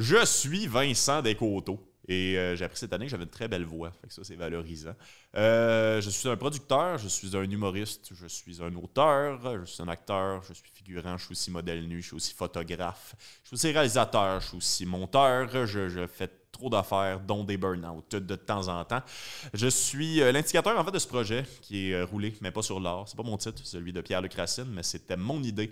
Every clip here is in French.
Je suis Vincent Descoteaux. Et euh, j'ai appris cette année que j'avais une très belle voix. Ça, c'est valorisant. Euh, je suis un producteur, je suis un humoriste, je suis un auteur, je suis un acteur, je suis figurant, je suis aussi modèle nu, je suis aussi photographe, je suis aussi réalisateur, je suis aussi monteur, je, fais trop d'affaires, dont des burn-out de temps en temps. Je suis euh, l'indicateur en fait de ce projet qui est roulé, mais pas sur l'art. C'est pas mon titre, celui de Pierre-Luc Racine, mais c'était mon idée.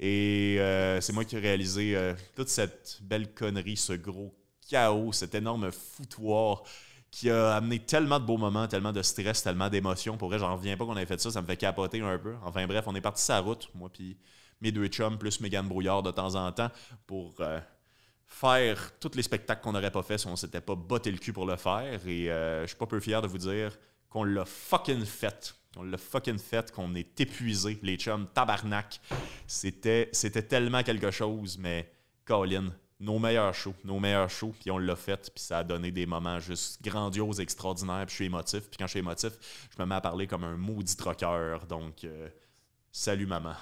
Et c'est moi qui ai réalisé toute cette belle connerie, ce gros chaos, cet énorme foutoir qui a amené tellement de beaux moments, tellement de stress, tellement d'émotions. Pour vrai, j'en reviens pas qu'on ait fait ça, ça me fait capoter un peu. Enfin bref, on est parti sa route, moi puis mes deux chums, plus Megan Brouillard de temps en temps, pour euh, faire tous les spectacles qu'on n'aurait pas fait si on s'était pas botté le cul pour le faire. Et euh, je suis pas peu fier de vous dire qu'on l'a fucking fait. On l'a fucking fait, qu'on est épuisé, les chums, tabarnak. C'était, tellement quelque chose, mais Colin, nos meilleurs shows, nos meilleurs shows, puis on l'a fait, puis ça a donné des moments juste grandioses, extraordinaires, puis je suis émotif, puis quand je suis émotif, je me mets à parler comme un maudit troqueur, donc euh, salut maman.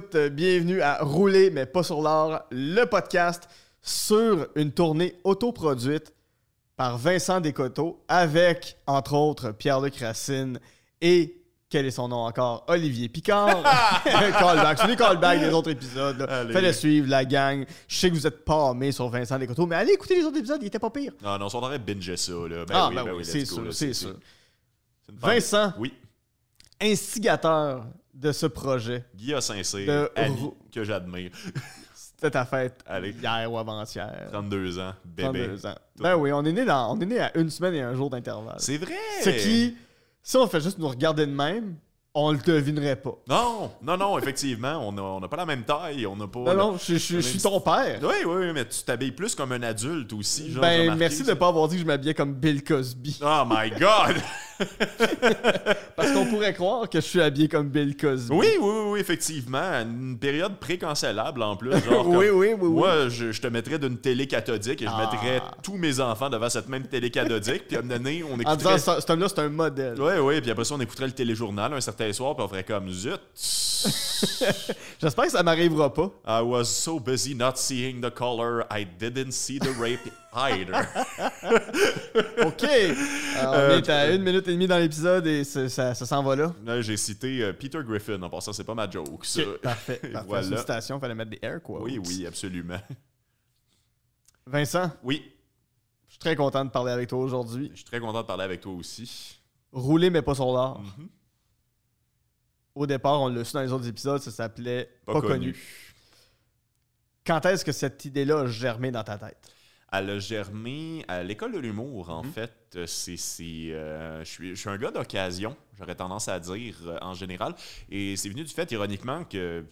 Toutes, bienvenue à Rouler mais pas sur l'or, le podcast sur une tournée autoproduite par Vincent Descoteaux avec, entre autres, Pierre-Luc Racine et, quel est son nom encore, Olivier Picard. callback, c'est des callbacks des autres épisodes. Faites-le suivre, la gang. Je sais que vous êtes pas aimés sur Vincent Descoteaux, mais allez écouter les autres épisodes, il était pas pire. Non, non, on s'en binger ça. Là. Ben ah, oui, ben, ben oui, c'est sûr, c'est sûr. Vincent, oui. instigateur de ce projet. Guy Saint-Cyr, que j'admire. C'était ta fête hier ou avant-hier. 32 ans, bébé. 32 ans. Ben oui, on est, né dans, on est né à une semaine et un jour d'intervalle. C'est vrai! Ce qui, si on fait juste nous regarder de même, on le devinerait pas. Non, non, non, effectivement, on n'a on a pas la même taille, on n'a pas. Non, non, je, suis ton père. Oui, oui, mais tu t'habilles plus comme un adulte aussi. Genre, ben, merci de ne pas avoir dit que je m'habillais comme Bill Cosby. Oh my God! Parce qu'on pourrait croire que je suis habillé comme Bill Cosby. Oui, oui, oui, effectivement. Une période précancellable en plus. Genre oui, oui, oui, Moi, je, te mettrais d'une télé cathodique et je ah. mettrais tous mes enfants devant cette même télé cathodique. puis à un moment donné, on écouterait... En disant, cet homme-là, c'est un modèle. Oui, oui. Puis après ça, on écouterait le téléjournal un certain soir, puis on ferait comme zut. J'espère que ça m'arrivera pas. I was so busy not seeing the color, I didn't see the rape OK. on euh, est à une minute et demie dans l'épisode et ça, ça s'en va là. J'ai cité euh, Peter Griffin. En passant, c'est pas ma joke. Ça. parfait. parfait. Voilà. il fallait mettre des air quotes. Oui, oui, absolument. Vincent? Oui. Je suis très content de parler avec toi aujourd'hui. Je suis très content de parler avec toi aussi. Rouler, mais pas sur l'art. Mm-hmm. Au départ, on l'a su dans les autres épisodes, ça s'appelait Pas, connu. Quand est-ce que cette idée-là a germé dans ta tête? Elle a germé à l'école de l'humour, en mhm. fait. C'est, euh, je, suis, un gars d'occasion, j'aurais tendance à dire euh, en général. Et c'est venu du fait, ironiquement, que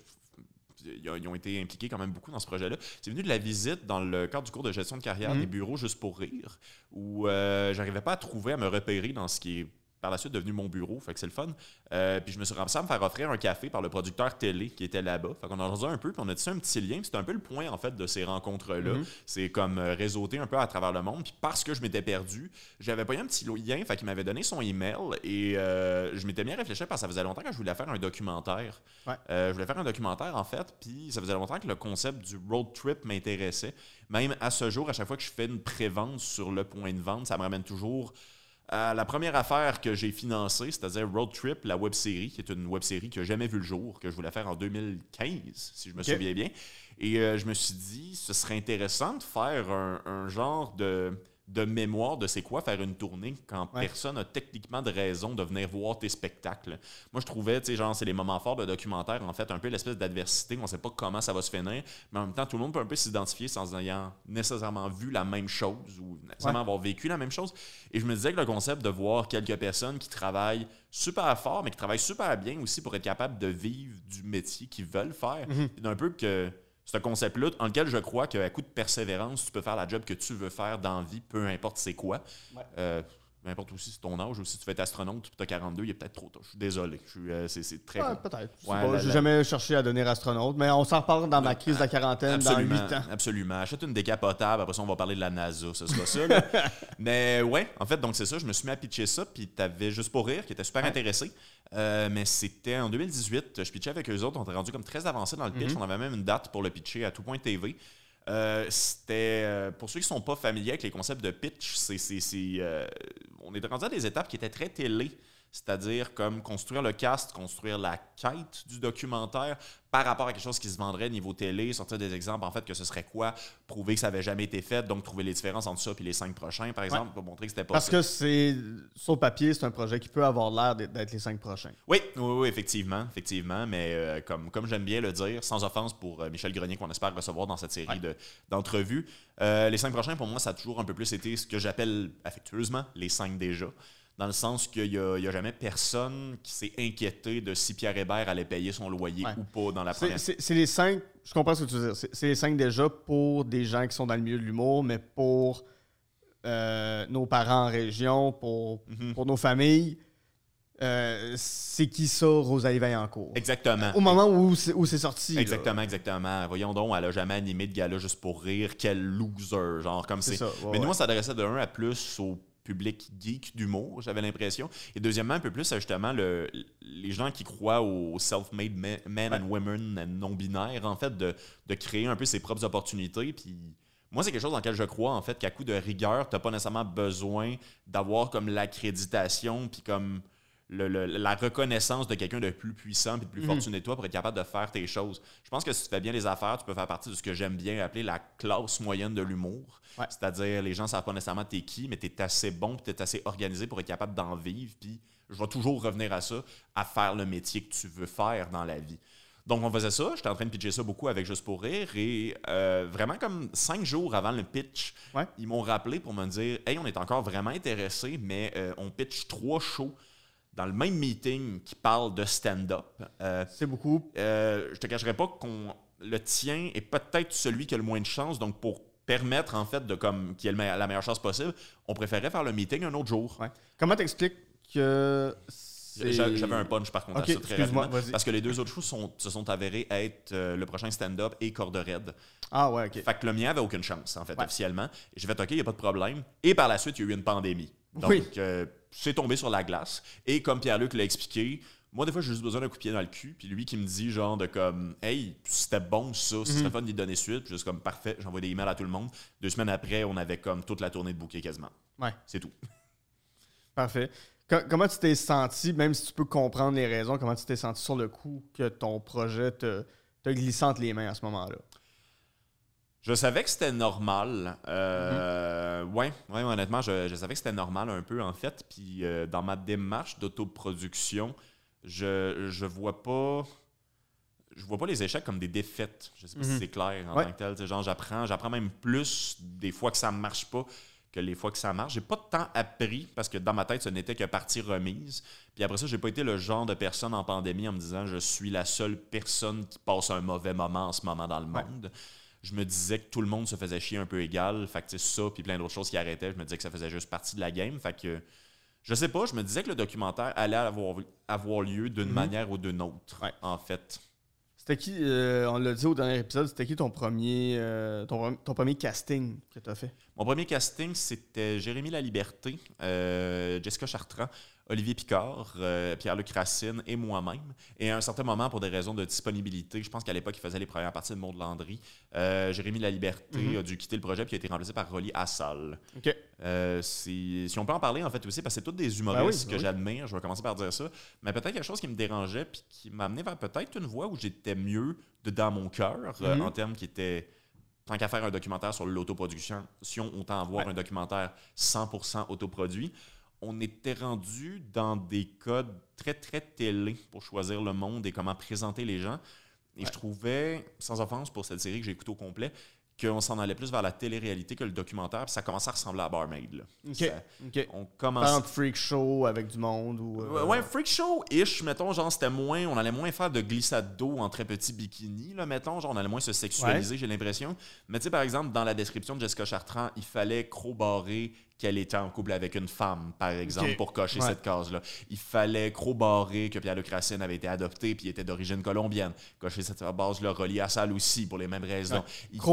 ils ont été impliqués quand même beaucoup dans ce projet-là. C'est venu de la visite dans le cadre du cours de gestion de carrière mhm. des bureaux juste pour rire, où euh, j'arrivais pas à trouver, à me repérer dans ce qui est par la suite devenu mon bureau, fait que c'est le fun. Euh, puis je me suis ramassé à me faire offrir un café par le producteur télé qui était là-bas. Fait qu'on a rejoint un peu, puis on a tissé un petit lien. C'était un peu le point, en fait, de ces rencontres-là. Mm-hmm. C'est comme euh, réseauter un peu à travers le monde. Puis parce que je m'étais perdu, j'avais pas eu un petit lien, fait qu'il m'avait donné son email et euh, je m'étais bien réfléchi parce que ça faisait longtemps que je voulais faire un documentaire. je voulais faire un documentaire, en fait, puis ça faisait longtemps que le concept du road trip m'intéressait. Même à ce jour, à chaque fois que je fais une prévente sur le point de vente, ça me ramène toujours la première affaire que j'ai financée, c'est-à-dire Road Trip, la web série, qui est une web série qui n'a jamais vu le jour, que je voulais faire en 2015, si je me souviens bien. Et euh, je me suis dit, ce serait intéressant de faire un genre de de mémoire de c'est quoi faire une tournée quand personne n'a techniquement de raison de venir voir tes spectacles? Moi, je trouvais, tu sais, genre, c'est les moments forts de documentaire, en fait, un peu l'espèce d'adversité, on ne sait pas comment ça va se finir, mais en même temps, tout le monde peut un peu s'identifier sans ayant nécessairement vu la même chose ou nécessairement avoir vécu la même chose. Et je me disais que le concept de voir quelques personnes qui travaillent super fort, mais qui travaillent super bien aussi pour être capable de vivre du métier qu'ils veulent faire, mm-hmm. d'un peu que ce concept-là, en lequel je crois qu'à coup de persévérance, tu peux faire la job que tu veux faire dans la vie, peu importe c'est quoi. Ouais. Euh, peu importe aussi si ton âge ou si tu veux être astronaute tu as 42, il est peut-être trop tôt. Je suis désolé. Je suis, euh, c'est, c'est très. Ouais, peut-être. Je Ouais, la- la- jamais cherché à devenir astronaute, mais on s'en reparle dans ma crise de la quarantaine Absolument, dans 8 ans. absolument. Achète une décapotable, après ça, on va parler de la NASA, ce sera ça. là. mais ouais, en fait, donc c'est ça, je me suis mis à pitcher ça, puis t'avais Juste pour rire, qui était super Ouais. intéressé. Euh, mais c'était en 2018, je pitchais avec eux autres, on était rendu comme très avancé dans le pitch, Mhm. on avait même une date pour le pitcher à tout.tv. Euh, c'était euh, pour ceux qui sont pas familiers avec les concepts de pitch, c'est, euh, on était rendu à des étapes qui étaient très télé, c'est-à-dire comme construire le cast, construire la quête du documentaire par rapport à quelque chose qui se vendrait niveau télé, sortir des exemples en fait que ce serait quoi, prouver que ça avait jamais été fait, donc trouver les différences entre ça et les cinq prochains par exemple, pour montrer que c'était pas Parce ça. que c'est sur le papier, c'est un projet qui peut avoir l'air d'être- d'être les cinq prochains. Oui, oui, oui, effectivement, effectivement, mais euh, comme, comme j'aime bien le dire, sans offense pour euh, Michel Grenier qu'on espère recevoir dans cette série Ouais. de- d'entrevues, euh, les cinq prochains, pour moi, ça a toujours un peu plus été ce que j'appelle affectueusement les cinq déjà, dans le sens qu'il n'y a, il y a jamais personne qui s'est inquiété de si Pierre Hébert allait payer son loyer Ouais. ou pas dans la première. C'est c'est les cinq, je comprends ce que tu veux dire. C'est les cinq déjà pour des gens qui sont dans le milieu de l'humour, mais pour euh, nos parents en région, pour, Mhm. pour nos familles. Euh, c'est qui ça, Rosalie Vaillancourt? Exactement. Au moment où c'est où c'est sorti. là. Exactement, exactement. Voyons donc, elle a jamais animé de gala juste pour rire. Quel loser, genre comme C'est ouais, Mais nous, on s'adressait de un à plus au public geek d'humour, j'avais l'impression. Et deuxièmement, un peu plus à justement le, les gens qui croient aux self-made men, men and women non-binaires, en fait, de, de créer un peu ses propres opportunités. Puis moi, c'est quelque chose dans lequel je crois, en fait, qu'à coup de rigueur, t'as pas nécessairement besoin d'avoir comme l'accréditation, puis comme le- le- la reconnaissance de quelqu'un de plus puissant puis de plus Mhm. fortuné que toi pour être capable de faire tes choses. Je pense que si tu fais bien les affaires, tu peux faire partie de ce que j'aime bien appeler la classe moyenne de l'humour. Ouais. C'est-à-dire, les gens ne savent pas nécessairement t'es qui, mais tu es assez bon tu es assez organisé pour être capable d'en vivre. Puis je vais toujours revenir à ça, à faire le métier que tu veux faire dans la vie. Donc, on faisait ça. J'étais en train de pitcher ça beaucoup avec Juste pour rire. Et euh, vraiment, comme cinq jours avant le pitch, Ouais. ils m'ont rappelé pour me dire Hey, on est encore vraiment intéressé, mais euh, on pitch trois shows dans le même meeting qui parle de stand-up. Euh, C'est beaucoup. euh, je te cacherai pas qu'on le tien est peut-être celui qui a le moins de chance. Donc, pour permettre, en fait, de comme qu'il ait me- la meilleure chance possible, on préférait faire le meeting un autre jour. Ouais. Comment t'expliques que. J'avais un punch par contre Ok, à ça très excuse-moi, rapidement. vas-y. Parce que les deux autres shows sont- se sont avérés être euh, le prochain stand-up et corde raide. Ah ouais, ok. Fait que le mien avait aucune chance, en fait, Ouais. officiellement. Et j'ai fait OK, il n'y a pas de problème. Et par la suite, il y a eu une pandémie. Donc, Oui. euh, c'est tombé sur la glace. Et comme Pierre-Luc l'a expliqué, moi, des fois, j'ai juste besoin d'un coup de pied dans le cul. Puis lui qui me dit, genre, de comme, hey, c'était bon ça, ce Mhm. serait fun d'y donner suite. Puis juste comme, parfait, j'envoie des emails à tout le monde. Deux semaines après, on avait comme toute la tournée de bouquet quasiment. Ouais. C'est tout. Parfait. Co- comment tu t'es senti, même si tu peux comprendre les raisons, comment tu t'es senti sur le coup que ton projet te, te glissait entre les mains à ce moment-là? Je savais que c'était normal. Euh, ouais, ouais, honnêtement, je, je savais que c'était normal un peu, en fait. Puis euh, dans ma démarche d'autoproduction, je, je vois pas. Je vois pas les échecs comme des défaites. Je sais pas Mhm. si c'est clair en Ouais. tant que tel. Tu sais, Genre, j'apprends, j'apprends même plus des fois que ça marche pas que les fois que ça marche. J'ai pas tant appris parce que dans ma tête, ce n'était que partie remise. Puis après ça, j'ai pas été le genre de personne en pandémie en me disant je suis la seule personne qui passe un mauvais moment en ce moment dans le Ouais. monde. Je me disais que tout le monde se faisait chier un peu égal. Fait que ça, puis plein d'autres choses qui arrêtaient. Je me disais que ça faisait juste partie de la game. Fait que je sais pas, je me disais que le documentaire allait avoir, avoir lieu d'une Mhm. manière ou d'une autre, Ouais. en fait. C'était qui, euh, on l'a dit au dernier épisode, c'était qui ton premier, euh, ton, ton premier casting que tu as fait? Mon premier casting, c'était Jérémy Laliberté, euh, Jessica Chartrand, Olivier Picard, euh, Pierre-Luc Racine et moi-même. Et à un certain moment, pour des raisons de disponibilité, je pense qu'à l'époque, il faisait les premières parties de Maud Landry, euh, Jérémy Laliberté Mhm. a dû quitter le projet puis a été remplacé par Rolly Assal. OK. Euh, si on peut en parler en fait aussi, parce que c'est tous des humoristes Ben oui, que oui. j'admire, je vais commencer par dire ça, mais peut-être quelque chose qui me dérangeait puis qui m'a amené vers peut-être une voie où j'étais mieux de dans mon cœur, euh, Mhm. en termes qui étaient tant qu'à faire un documentaire sur l'autoproduction, si on autant avoir Ouais. un documentaire 100% autoproduit, on était rendu dans des codes très très télé pour choisir le monde et comment présenter les gens. Et Ouais. je trouvais, sans offense pour cette série que j'ai écoutée au complet, qu'on s'en allait plus vers la télé-réalité que le documentaire, puis ça commençait à ressembler à Barmaid. Là. Ok. Ça- Ok. on Par commençait. exemple, freak show avec du monde ou. euh, Ouais, freak show-ish, mettons, genre, c'était moins, on allait moins faire de glissade d'eau en très petits bikinis, là, mettons, genre, on allait moins se sexualiser, j'ai l'impression. Mais tu sais, par exemple, dans la description de Jessica Chartrand, il fallait crobarrer qu'elle était en couple avec une femme, par exemple, pour cocher Ouais. cette case-là. Il fallait crobarrer que Pierre-Luc Racine avait été adopté puis était d'origine colombienne. Cocher cette base-là reliée à Salle aussi, pour les mêmes raisons.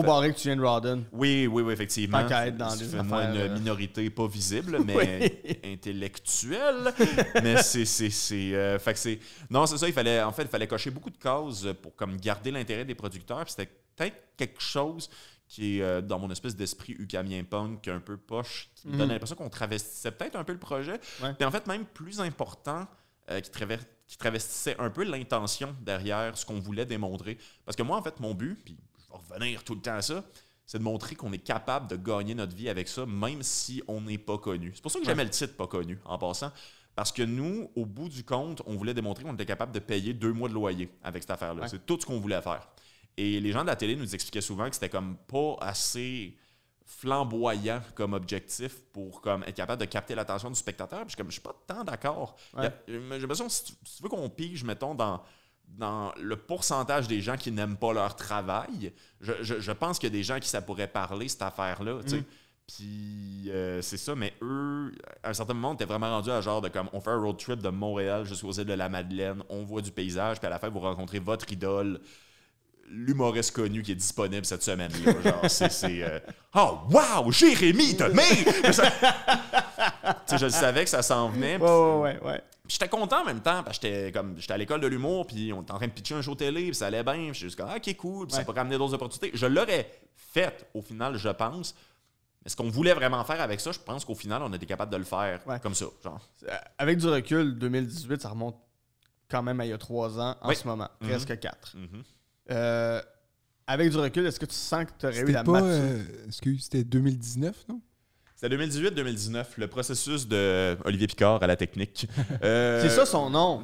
Barré que tu viens de Rawdon. oui, oui, oui, effectivement. Tant qu'à être dans moi affaires, une euh, minorité pas visible, mais intellectuelle. mais c'est. c'est, c'est euh, fait que c'est. Non, c'est ça, il fallait. En fait, il fallait cocher beaucoup de cases pour comme garder l'intérêt des producteurs. Puis c'était peut-être quelque chose qui est euh, dans mon espèce d'esprit ucamien punk un peu poche, qui me donne Mhm. l'impression qu'on travestissait peut-être un peu le projet. Ouais. Puis en fait, même plus important, euh, qui, traver- qui travestissait un peu l'intention derrière ce qu'on voulait démontrer. Parce que moi, en fait, mon but, puis je vais revenir tout le temps à ça, c'est de montrer qu'on est capable de gagner notre vie avec ça, même si on n'est pas connu. C'est pour ça que j'aimais le titre Pas connu, en passant. Parce que nous, au bout du compte, on voulait démontrer qu'on était capable de payer deux mois de loyer avec cette affaire-là. Ouais. C'est tout ce qu'on voulait faire. Et les gens de la télé nous expliquaient souvent que c'était comme pas assez flamboyant comme objectif pour comme être capable de capter l'attention du spectateur. Puis je suis comme, je suis pas tant d'accord. Ouais. J'ai l'impression, si tu, si tu veux qu'on pige, mettons, dans, dans le pourcentage des gens qui n'aiment pas leur travail, je, je- je pense qu'il y a des gens qui ça pourrait parler, cette affaire-là. tu sais. Mm. Puis euh, c'est ça, mais eux, à un certain moment, on était vraiment rendu à genre de comme on fait un road trip de Montréal jusqu'aux îles de la Madeleine, on voit du paysage, puis à la fin, vous rencontrez votre idole, l'humoriste connu qui est disponible cette semaine-là. Genre, c'est. euh, oh, wow, Jérémy, t'as mais! Ça- je le savais que ça s'en venait. Ouais, puis- ouais, ouais, j'étais content en même temps, parce que j'étais comme j'étais à l'école de l'humour, puis on était en train de pitcher un show télé, puis ça allait bien, puis j'étais juste comme ah, ok cool, puis ça Ouais. pourrait amener d'autres opportunités. Je l'aurais fait au final, je pense. Mais ce qu'on voulait vraiment faire avec ça, je pense qu'au final, on était capable de le faire Ouais. comme ça, genre. Euh, Avec du recul, 2018, ça remonte quand même à il y a trois ans en Oui. ce moment, Mhm. presque quatre. Mhm. Euh, avec du recul, est-ce que tu sens que tu aurais eu C'était la pas. maturité? euh, excuse, c'était 2019, non? C'était 2018-2019, le processus de Olivier Picard à la technique. Euh, C'est ça son nom.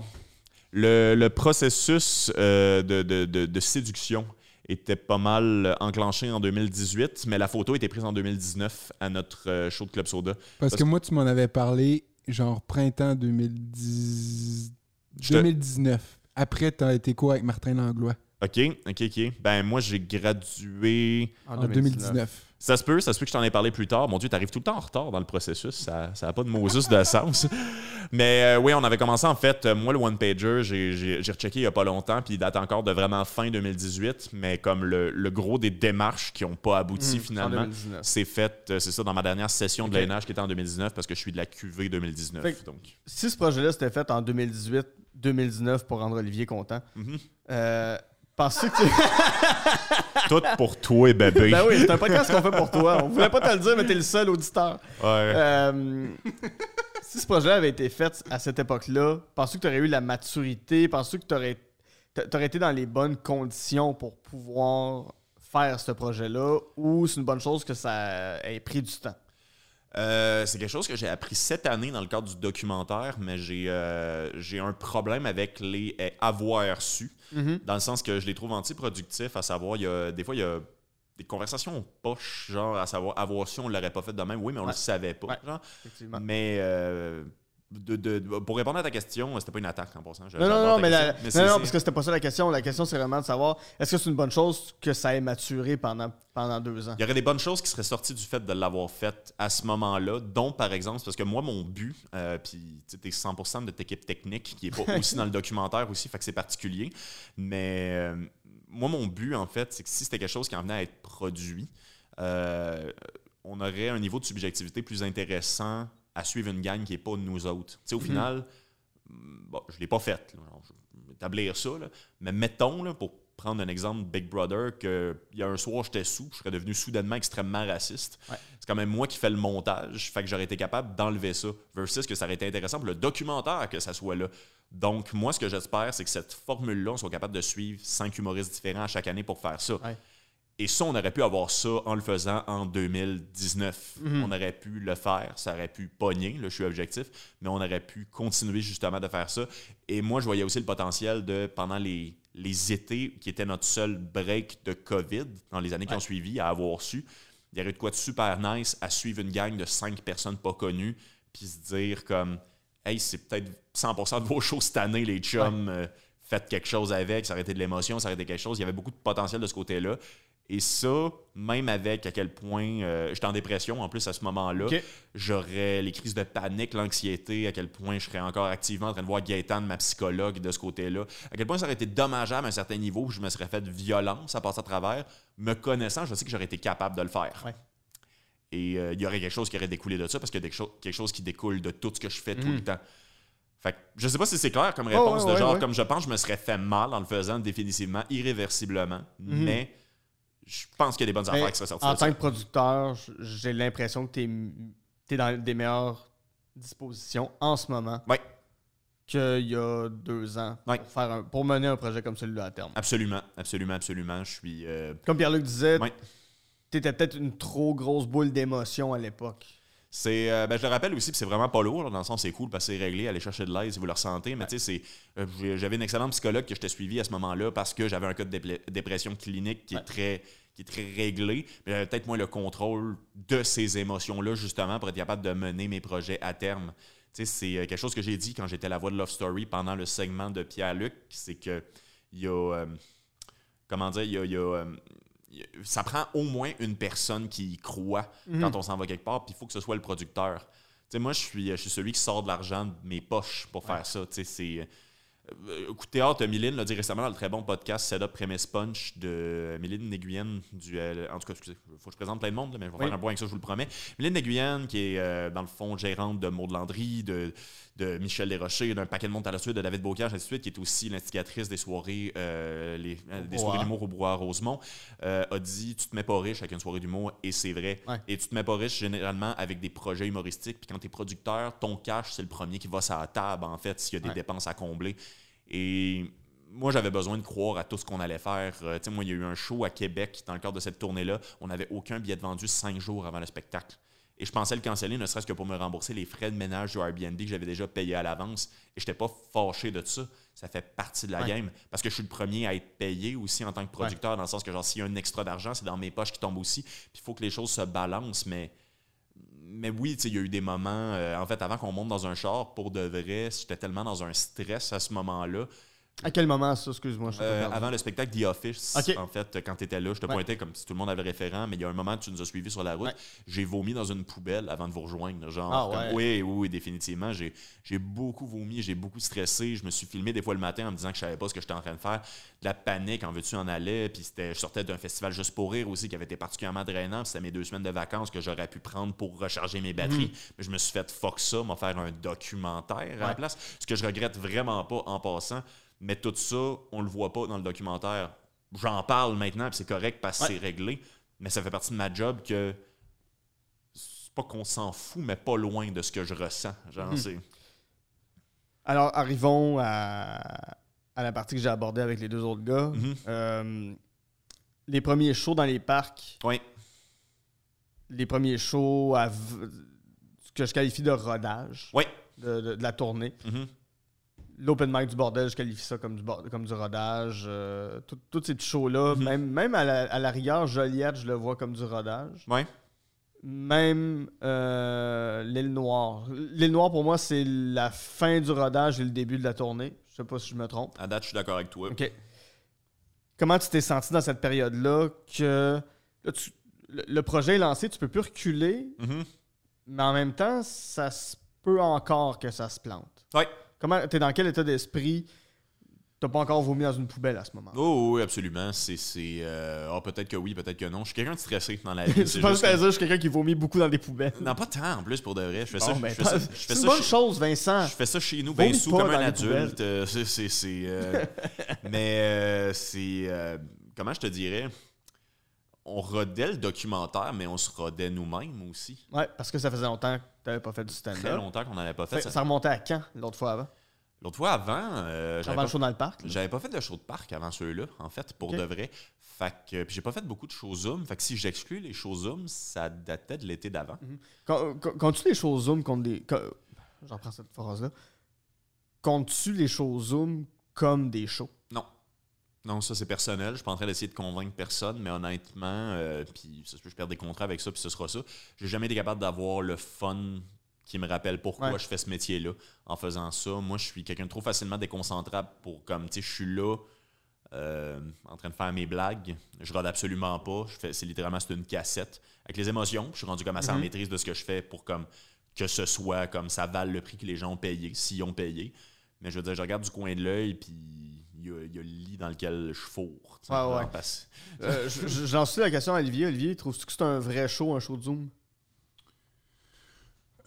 Le, le processus euh, de, de- de- de séduction était pas mal enclenché en 2018, mais la photo était prise en 2019 à notre show de Club Soda. Parce Parce- que moi, tu m'en avais parlé, genre printemps 2010... Je te- 2019. Après, t'as été quoi avec Martin Langlois? OK, OK, OK. Ben, moi, j'ai gradué. En 2019. Ça se peut, ça se peut que je t'en ai parlé plus tard. Mon Dieu, t'arrives tout le temps en retard dans le processus. Ça n'a pas de Moses de sens. Mais euh, oui, on avait commencé, en fait, euh, moi, le one-pager, j'ai- j'ai j'ai rechecké il n'y a pas longtemps, puis il date encore de vraiment fin 2018, mais comme le, le gros des démarches qui n'ont pas abouti Mm, en finalement, 2019. c'est fait, euh, c'est ça, dans ma dernière session de l'ANH qui était en 2019, parce que je suis de la QV 2019. Fait que- donc. Si ce projet-là s'était fait en 2018-2019 pour rendre Olivier content, Mhm. Penses-tu que tu... Tout pour toi, bébé. ben oui, c'est un podcast qu'on fait pour toi. On voulait pas te le dire, mais t'es le seul auditeur. Ouais. Euh, si ce projet avait été fait à cette époque-là, penses-tu que tu aurais eu la maturité? Penses-tu que tu aurais, été dans les bonnes conditions pour pouvoir faire ce projet-là? Ou c'est une bonne chose que ça ait pris du temps? Euh, c'est quelque chose que j'ai appris cette année dans le cadre du documentaire, mais j'ai euh, un problème avec les euh, avoir su, dans le sens que je les trouve antiproductifs, à savoir, il y a, des fois, il y a des conversations poches, genre à savoir avoir su, on l'aurait pas fait de même, oui, mais on Ouais. le savait pas. Ouais. genre. Effectivement. Mais euh, de, de- pour répondre à ta question, c'était pas une attaque en passant. Non, non, non, mais, la- mais non, non, parce que c'était pas ça la question. La question, c'est vraiment de savoir est-ce que c'est une bonne chose que ça ait maturé pendant, pendant deux ans? Il y aurait des bonnes choses qui seraient sorties du fait de l'avoir fait à ce moment-là, dont par exemple, parce que moi, mon but, euh, puis tu es 100% de équipe technique qui est pas aussi dans le documentaire aussi, fait que c'est particulier, mais euh, moi, mon but, en fait, c'est que si c'était quelque chose qui en venait à être produit, euh, on aurait un niveau de subjectivité plus intéressant à suivre une gang qui n'est pas de nous autres. Tu sais, au Mhm. final, bon, je ne l'ai pas fait, là, genre, je vais établir ça, là, mais mettons, là, pour prendre un exemple Big Brother, qu'il y a un soir, j'étais sous, je serais devenu soudainement extrêmement raciste. Ouais. C'est quand même moi qui fais le montage, fait que j'aurais été capable d'enlever ça, versus que ça aurait été intéressant pour le documentaire que ça soit là. Donc, moi, ce que j'espère, c'est que cette formule-là, on soit capable de suivre cinq humoristes différents à chaque année pour faire ça. Ouais. Et ça, on aurait pu avoir ça en le faisant en 2019. Mhm. On aurait pu le faire, ça aurait pu pogner, là, je suis objectif, mais on aurait pu continuer justement de faire ça. Et moi, je voyais aussi le potentiel de, pendant les, les étés, qui était notre seul break de COVID dans les années qui ont suivi, à avoir su, il y aurait de quoi de super nice à suivre une gang de cinq personnes pas connues, puis se dire comme, hey, c'est peut-être 100% de vos shows cette année, les chums, euh, faites quelque chose avec, ça aurait été de l'émotion, ça aurait été quelque chose. Il y avait beaucoup de potentiel de ce côté-là. Et ça, même avec à quel point euh, j'étais en dépression en plus à ce moment-là, j'aurais les crises de panique, l'anxiété, à quel point je serais encore activement en train de voir Gaëtan, ma psychologue, de ce côté-là. À quel point ça aurait été dommageable à un certain niveau où je me serais fait violence à passer à travers. Me connaissant, je sais que j'aurais été capable de le faire. Ouais. Et euh, il y aurait quelque chose qui aurait découlé de ça parce qu'il y a quelque chose qui découle de tout ce que je fais tout le temps. Fait que je sais pas si c'est clair comme Oh, réponse ouais, de genre, comme je pense, je me serais fait mal en le faisant définitivement, irréversiblement, Mhm. mais je pense qu'il y a des bonnes affaires qui seraient sorties en tant que producteur, j'ai l'impression que tu es, dans des meilleures dispositions en ce moment Ouais. qu'il y a deux ans Ouais. pour, faire un- pour mener un projet comme celui-là à terme. Absolument, absolument, absolument. Je suis. euh, Comme Pierre-Luc disait, Ouais. tu étais peut-être une trop grosse boule d'émotion à l'époque. C'est, euh, ben, je le rappelle aussi, c'est vraiment pas lourd, là, dans le sens c'est cool parce que c'est réglé, aller chercher de l'aide si vous le ressentez. Mais tu sais, c'est, euh, j'avais une excellente psychologue que je t'ai suivi à ce moment-là parce que j'avais un cas de dépression clinique qui Ouais. est très qui est très réglé. Mais j'avais peut-être moins le contrôle de ces émotions-là, justement, pour être capable de mener mes projets à terme. Tu sais, c'est euh, quelque chose que j'ai dit quand j'étais à la voix de Love Story pendant le segment de Pierre-Luc, c'est que il y a. euh, comment dire, il y a- y euh, ça prend au moins une personne qui y croit Mhm. quand on s'en va quelque part, puis il faut que ce soit le producteur. Tu sais, moi, je suis, je suis celui qui sort de l'argent de mes poches pour faire ça. Tu sais, c'est. Euh, coup de théâtre, Mylène l'a dit récemment dans le très bon podcast Setup Premise Punch de Mylène Néguyen. Du, en tout cas, excusez, il faut que je présente plein de monde, là, mais je vais Oui. faire un point avec ça, je vous le promets. Mylène Néguyen, qui est euh, dans le fond gérante de Maud Landry, de, de Michel Desrochers, d'un paquet de monde à la suite, de David Bocage, ainsi de suite, qui est aussi l'instigatrice des soirées, euh, les, euh, des soirées d'humour au Brouhaha Rosemont, euh, a dit Tu te mets pas riche avec une soirée d'humour, et c'est vrai. Ouais. Et tu te mets pas riche généralement avec des projets humoristiques, puis quand tu es producteur, ton cash, c'est le premier qui va sur la table, en fait, s'il y a des Ouais. dépenses à combler. Et moi, j'avais besoin de croire à tout ce qu'on allait faire. Euh, tu sais, moi, il y a eu un show à Québec dans le cadre de cette tournée-là. On n'avait aucun billet de vendu cinq jours avant le spectacle. Et je pensais le canceller, ne serait-ce que pour me rembourser les frais de ménage du Airbnb que j'avais déjà payé à l'avance. Et je n'étais pas fâché de ça. Ça fait partie de la Ouais. game. Parce que je suis le premier à être payé aussi en tant que producteur, dans le sens que, genre, s'il y a un extra d'argent, c'est dans mes poches qui tombe aussi. Puis il faut que les choses se balancent, mais mais oui, il y a eu des moments. euh, en fait, avant qu'on monte dans un char, pour de vrai, j'étais tellement dans un stress à ce moment-là. À quel moment ça, excuse-moi? Euh, avant le spectacle The Office, en fait, quand tu étais là, je te Ouais. pointais comme si tout le monde avait référent, mais il y a un moment, tu nous as suivis sur la route. Ouais. J'ai vomi dans une poubelle avant de vous rejoindre. Genre, Ah comme- ouais. oui, oui, oui, définitivement. J'ai, j'ai beaucoup vomi, j'ai beaucoup stressé. Je me suis filmé des fois le matin en me disant que je savais pas ce que j'étais en train de faire. De la panique, en veux-tu en allais. Puis c'était, je sortais d'un festival juste pour rire aussi qui avait été particulièrement drainant. C'était mes deux semaines de vacances que j'aurais pu prendre pour recharger mes batteries. Mais je me suis fait fuck ça, m'en faire un documentaire à la place. Ce que je regrette vraiment pas en passant. Mais tout ça, on le voit pas dans le documentaire. J'en parle maintenant, puis c'est correct parce que Ouais. c'est réglé. Mais ça fait partie de ma job que c'est pas qu'on s'en fout, mais pas loin de ce que je ressens. Genre, c'est. Alors, arrivons à, à la partie que j'ai abordée avec les deux autres gars. Mhm. Euh, les premiers shows dans les parcs, Oui. les premiers shows à ce que je qualifie de rodage Oui. de, de- de la tournée. Mhm. L'open mic du bordel, je qualifie ça comme du, bord- comme du rodage. Euh, tous ces petits shows-là, Mhm. même, même à, la, à la rigueur, Joliette, je le vois comme du rodage. Ouais. Même euh, l'île Noire. L'île Noire, pour moi, c'est la fin du rodage et le début de la tournée. Je sais pas si je me trompe. À date, je suis d'accord avec toi. OK. Comment tu t'es senti dans cette période-là que là, tu- le, le projet est lancé, tu peux plus reculer, Mhm. mais en même temps, ça se peut encore que ça se plante. Ouais. Comment t'es dans quel état d'esprit? T'as pas encore vomi dans une poubelle à ce moment. Oh, oui, absolument. C'est. c'est, euh, ah, peut-être que oui, peut-être que non. Je suis quelqu'un de stressé dans la vie. je pense que je suis quelqu'un qui vomit beaucoup dans des poubelles. Non, pas tant en plus pour de vrai. Je fais ça, ben, je fais ça, c'est une bonne chez- chose, Vincent. Je fais ça chez nous, bien sous comme un adulte. Euh, c'est. c'est- c'est, euh, mais euh, c'est. euh, comment je te dirais? On rodait le documentaire, mais on se rodait nous-mêmes aussi. Ouais, parce que ça faisait longtemps t'avais pas fait du Très stand-up. longtemps qu'on n'avait pas fait Ça, ça. remontait à quand, l'autre fois avant? L'autre fois, avant, euh, j'avais Avant le pas, show dans le parc. là. j'avais pas fait de show de parc avant ceux-là, en fait, pour de vrai. Fait que, puis j'ai pas fait beaucoup de shows Zoom. Fait que si j'exclus les shows Zoom, ça datait de l'été d'avant. Quand- quand- Comptes-tu les choses Zoom contre des. J'en prends cette phrase-là. Comptes-tu les choses Zoom comme des shows? Non. Ça c'est personnel. Je suis pas en train d'essayer de convaincre personne, mais honnêtement, euh, puis ça se peut je perde des contrats avec ça, puis ce sera ça. J'ai jamais été capable d'avoir le fun qui me rappelle pourquoi Ouais. je fais ce métier-là en faisant ça. Moi, je suis quelqu'un de trop facilement déconcentrable pour comme, tu sais, je suis là euh, en train de faire mes blagues. Je rôde absolument pas. Je fais, c'est littéralement c'est une cassette avec les émotions. Je suis rendu comme assez en Mhm. maîtrise de ce que je fais pour comme que ce soit comme ça vale le prix que les gens ont payé, s'ils ont payé. Mais je veux dire, je regarde du coin de l'œil, puis il y, a, il y a le lit dans lequel je fourre. sais, Ouais, ouais. parce- Euh, je- je- J'en suis la question à Olivier. Olivier, trouves-tu que c'est un vrai show, un show de Zoom?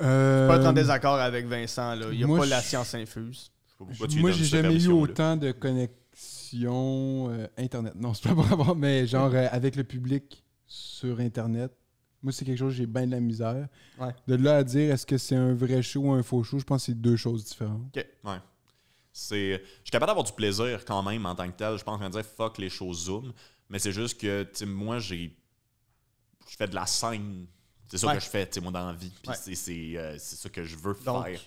Euh, Pas être en désaccord avec Vincent, là. Il n'y a moi, pas la science infuse. je Moi, j'ai jamais eu autant de connexion euh, Internet. Non, c'est pas pour avoir, mais genre euh, avec le public sur Internet. Moi, c'est quelque chose, j'ai bien de la misère. Ouais. De là à dire est-ce que c'est un vrai show ou un faux show, je pense que c'est deux choses différentes. C'est, je suis capable d'avoir du plaisir quand même en tant que tel. Je pense qu'on dire fuck les choses Zoom, mais c'est juste que moi j'ai, je fais de la scène. C'est ça Ouais. que je fais, moi dans la vie. Puis Ouais. c'est, c'est, euh, c'est ça que je veux Donc, faire.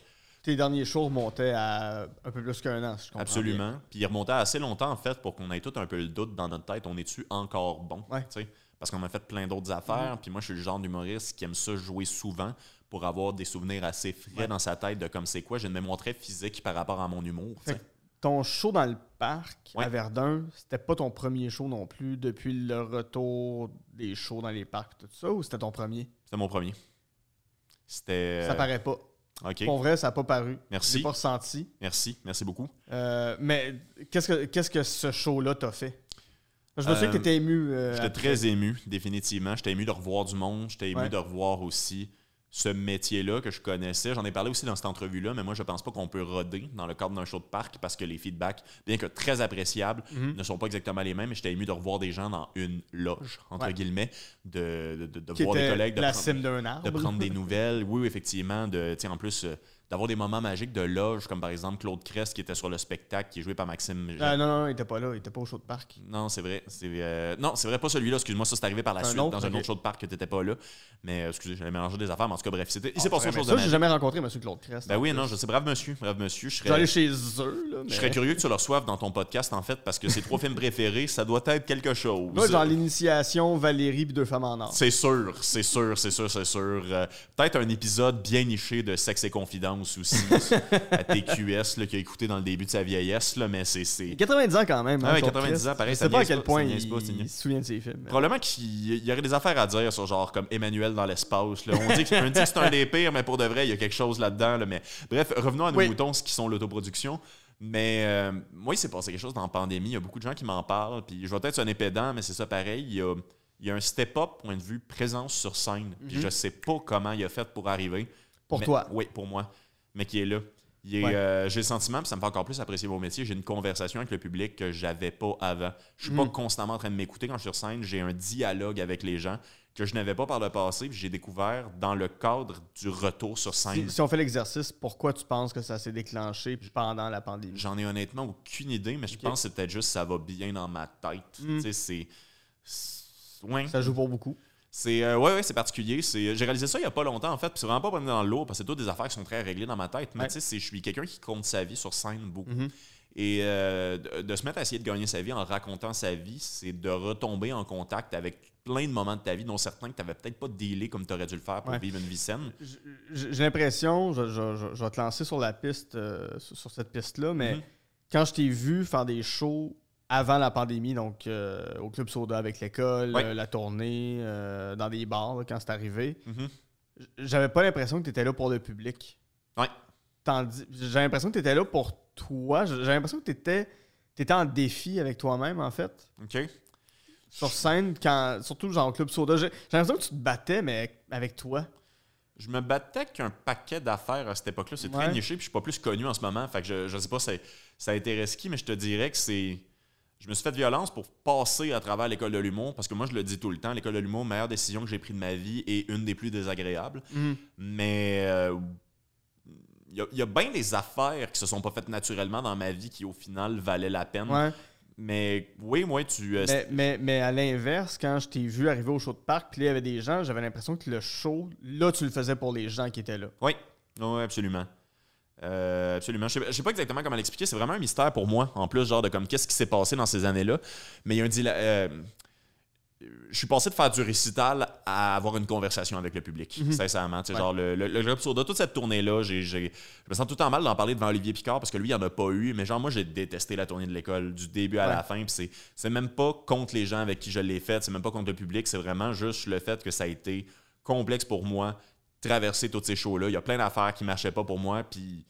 tes derniers shows remontaient à un peu plus qu'un an, si je comprends Absolument. Puis il remontait assez longtemps en fait pour qu'on ait tout un peu le doute dans notre tête. On est-tu encore bon? Ouais. Mm-hmm. Parce qu'on a fait plein d'autres affaires. Puis moi, je suis le genre d'humoriste qui aime ça jouer souvent pour avoir des souvenirs assez frais Ouais. dans sa tête de comme c'est quoi. J'ai une mémoire très physique par rapport à mon humour. tu Ton show dans le parc Ouais. à Verdun, c'était pas ton premier show non plus depuis le retour des shows dans les parcs tout ça, ou c'était ton premier? C'était mon premier. C'était. Ça paraît pas. OK. Pour vrai, ça n'a pas paru. Merci. J'ai pas ressenti. Merci. Merci beaucoup. Euh, mais qu'est-ce que, qu'est-ce que ce show-là t'a fait? Je me souviens Euh, que t'étais ému. euh, J'étais très ému, définitivement. J'étais ému de revoir du monde. J'étais ému Ouais. de revoir aussi ce métier-là que je connaissais. J'en ai parlé aussi dans cette entrevue-là, mais moi, je pense pas qu'on peut roder dans le cadre d'un show de parc parce que les feedbacks, bien que très appréciables, Mhm. ne sont pas exactement les mêmes. J'étais ému de revoir des gens dans une loge, entre Ouais. guillemets, de, de, de- de Qui voir des collègues, de la prendre- cime d'un arbre. de prendre des nouvelles. Oui, effectivement. De, en plus, euh, d'avoir des moments magiques de loge, comme par exemple Claude Crest qui était sur le spectacle, qui est joué par Maxime. Ah, non, non, il était pas là. Il était pas au show de parc. Non, c'est vrai. C'est, euh, non, c'est vrai, pas celui-là. Excuse-moi, ça c'est arrivé par la Un suite autre, dans un autre show de parc que t'étais pas là. Mais euh, excusez, j'avais mélangé des affaires. Mais en tout cas, bref, c'était, il s'est Ah, passé autre chose ça, de j'ai jamais rencontré M. Claude Crest. Ben en oui, non, je sais, brave monsieur, brave monsieur. Je serais, chez eux, là. je serais curieux que tu le reçoives dans ton podcast, en fait, parce que ses trois films préférés, ça doit être quelque chose. Moi, genre l'initiation, Valérie puis deux femmes en or. C'est sûr, c'est sûr, c'est sûr, c'est sûr. Euh, peut-être un épisode bien niché de Sexe et Confidence aussi, à TQS, là, qui a écouté dans le début de sa vieillesse, là, mais c'est... c'est... Il a 90 ans quand même. Ah hein, ouais, 90 ans, pareil, Je ça sais pas à quel pas, point il, pas, il se souvient de ses films. Probablement qu'il y aurait des affaires à dire sur genre comme Emmanuel dans l'espace. On dit, que, c'est un des pires, mais pour de vrai, il y a quelque chose là-dedans. là. Mais bref, revenons à nos Oui. moutons, ce qui sont l'autoproduction. Mais euh, moi, il s'est passé quelque chose dans la pandémie. Il y a beaucoup de gens qui m'en parlent. Puis je vais peut-être sonner pédant, mais c'est ça pareil. Il y a, il y a un step-up, point de vue présence sur scène. Puis Mhm. je sais pas comment il a fait pour arriver. Pour Mais- toi. Oui, pour moi. Mais qui est là. Ouais. euh, j'ai le sentiment, puis ça me fait encore plus apprécier mon métier, j'ai une conversation avec le public que j'avais pas avant. Je suis pas Mm. constamment en train de m'écouter quand je suis sur scène, j'ai un dialogue avec les gens que je n'avais pas par le passé, puis j'ai découvert dans le cadre du retour sur scène. Si, si on fait l'exercice, pourquoi tu penses que ça s'est déclenché pendant la pandémie? J'en ai honnêtement aucune idée, mais je pense que c'est peut-être juste ça va bien dans ma tête. Mm. Tu sais, c'est. c'est- Ouais. Ça joue pour beaucoup. C'est euh, ouais, ouais, c'est particulier. C'est, j'ai réalisé ça il y a pas longtemps en fait. Puis c'est vraiment pas prendre dans le lourd parce que c'est toutes des affaires qui sont très réglées dans ma tête. Mais Ouais. tu sais, c'est- je suis quelqu'un qui compte sa vie sur scène beaucoup. Mhm. Et euh, de, de se mettre à essayer de gagner sa vie en racontant sa vie, c'est de retomber en contact avec plein de moments de ta vie, dont certains que tu n'avais peut-être pas dealé comme tu aurais dû le faire pour Ouais. vivre une vie saine. J'ai j'ai l'impression, je, je- je- je vais te lancer sur la piste, euh, sur, cette piste-là, mais Mhm. quand je t'ai vu faire des shows avant la pandémie, donc euh, au Club Soda avec l'école, euh, la tournée, euh, dans des bars quand c'est arrivé, Mhm. j- j'avais pas l'impression que tu étais là pour le public. Ouais. J'ai l'impression que tu étais là pour toi. J'ai l'impression que tu étais, en défi avec toi-même, en fait. OK. Sur scène, quand, surtout genre au Club Soda. J'ai l'impression que tu te battais, mais avec toi. Je me battais qu'un paquet d'affaires à cette époque-là. C'est très niché, puis je suis pas plus connu en ce moment. Fait que je, je sais pas, c'est- ça a été risqué, mais je te dirais que c'est. Je me suis fait violence pour passer à travers l'école de l'humour, parce que moi, je le dis tout le temps, l'école de l'humour, meilleure décision que j'ai prise de ma vie et une des plus désagréables. Mais euh, il y a, il y a bien des affaires qui se sont pas faites naturellement dans ma vie qui, au final, valaient la peine. Ouais. Mais oui, moi, tu. euh, Mais, mais, mais à l'inverse, quand je t'ai vu arriver au show de parc, puis là, il y avait des gens, j'avais l'impression que le show, là, tu le faisais pour les gens qui étaient là. Oui, oui, absolument. Euh, absolument. Je sais, je sais pas exactement comment l'expliquer. C'est vraiment un mystère pour moi, en plus, genre de comme qu'est-ce qui s'est passé dans ces années-là. Mais il y a un dila- euh, je suis passé de faire du récital à avoir une conversation avec le public, sincèrement. Tu sais, Ouais. genre, le, le, le Soda, toute cette tournée-là, j'ai, j'ai- je me sens tout le temps mal d'en parler devant Olivier Picard parce que lui, il en a pas eu. Mais genre, moi, j'ai détesté la tournée de l'école du début à Ouais. la fin. Puis c'est, c'est même pas contre les gens avec qui je l'ai faite, c'est même pas contre le public, c'est vraiment juste le fait que ça a été complexe pour moi traverser tous ces shows-là. Il y a plein d'affaires qui marchaient pas pour moi. Puis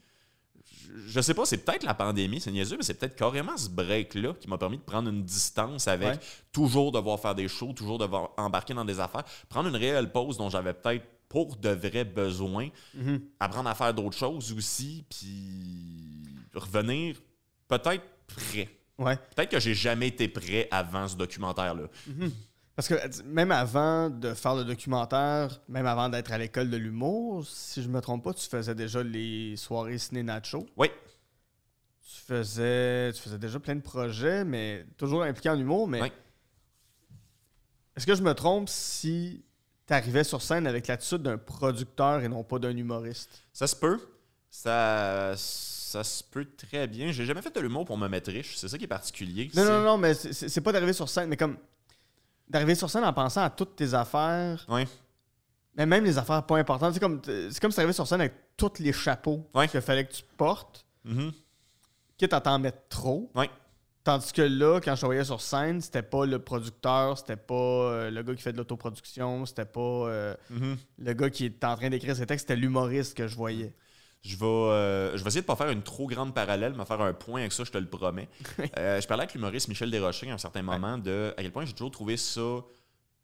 je- sais pas, c'est peut-être la pandémie, c'est niaiseux, mais c'est peut-être carrément ce break-là qui m'a permis de prendre une distance avec Ouais. toujours devoir faire des shows, toujours devoir embarquer dans des affaires, prendre une réelle pause dont j'avais peut-être pour de vrais besoins, Mhm. apprendre à faire d'autres choses aussi, puis revenir peut-être prêt. Ouais. Peut-être que j'ai jamais été prêt avant ce documentaire-là. Parce que même avant de faire le documentaire, même avant d'être à l'école de l'humour, si je me trompe pas, tu faisais déjà les soirées ciné nacho. Oui, Tu faisais, tu faisais déjà plein de projets, mais toujours impliqué en humour. Mais Ouais. est-ce que je me trompe si tu arrivais sur scène avec l'attitude d'un producteur et non pas d'un humoriste? ça se peut. Ça, ça se peut très bien. J'ai jamais fait de l'humour pour me mettre riche. C'est ça qui est particulier. Non, non, non, mais c'est pas d'arriver sur scène, mais comme d'arriver sur scène en pensant à toutes tes affaires, mais même les affaires pas importantes. C'est comme, c'est comme si t'arrivais sur scène avec tous les chapeaux Ouais. qu'il fallait que tu portes, Mhm. quitte à t'en mettre trop. Tandis que là, quand je te voyais sur scène, c'était pas le producteur, c'était pas euh, le gars qui fait de l'autoproduction, c'était pas euh, Mhm. le gars qui est en train d'écrire ses textes, c'était l'humoriste que je voyais. Je vais, euh, je vais essayer de pas faire une trop grande parallèle, mais faire un point avec ça, je te le promets. Euh, je parlais avec l'humoriste Michel Desrochers à un certain moment de à quel point j'ai toujours trouvé ça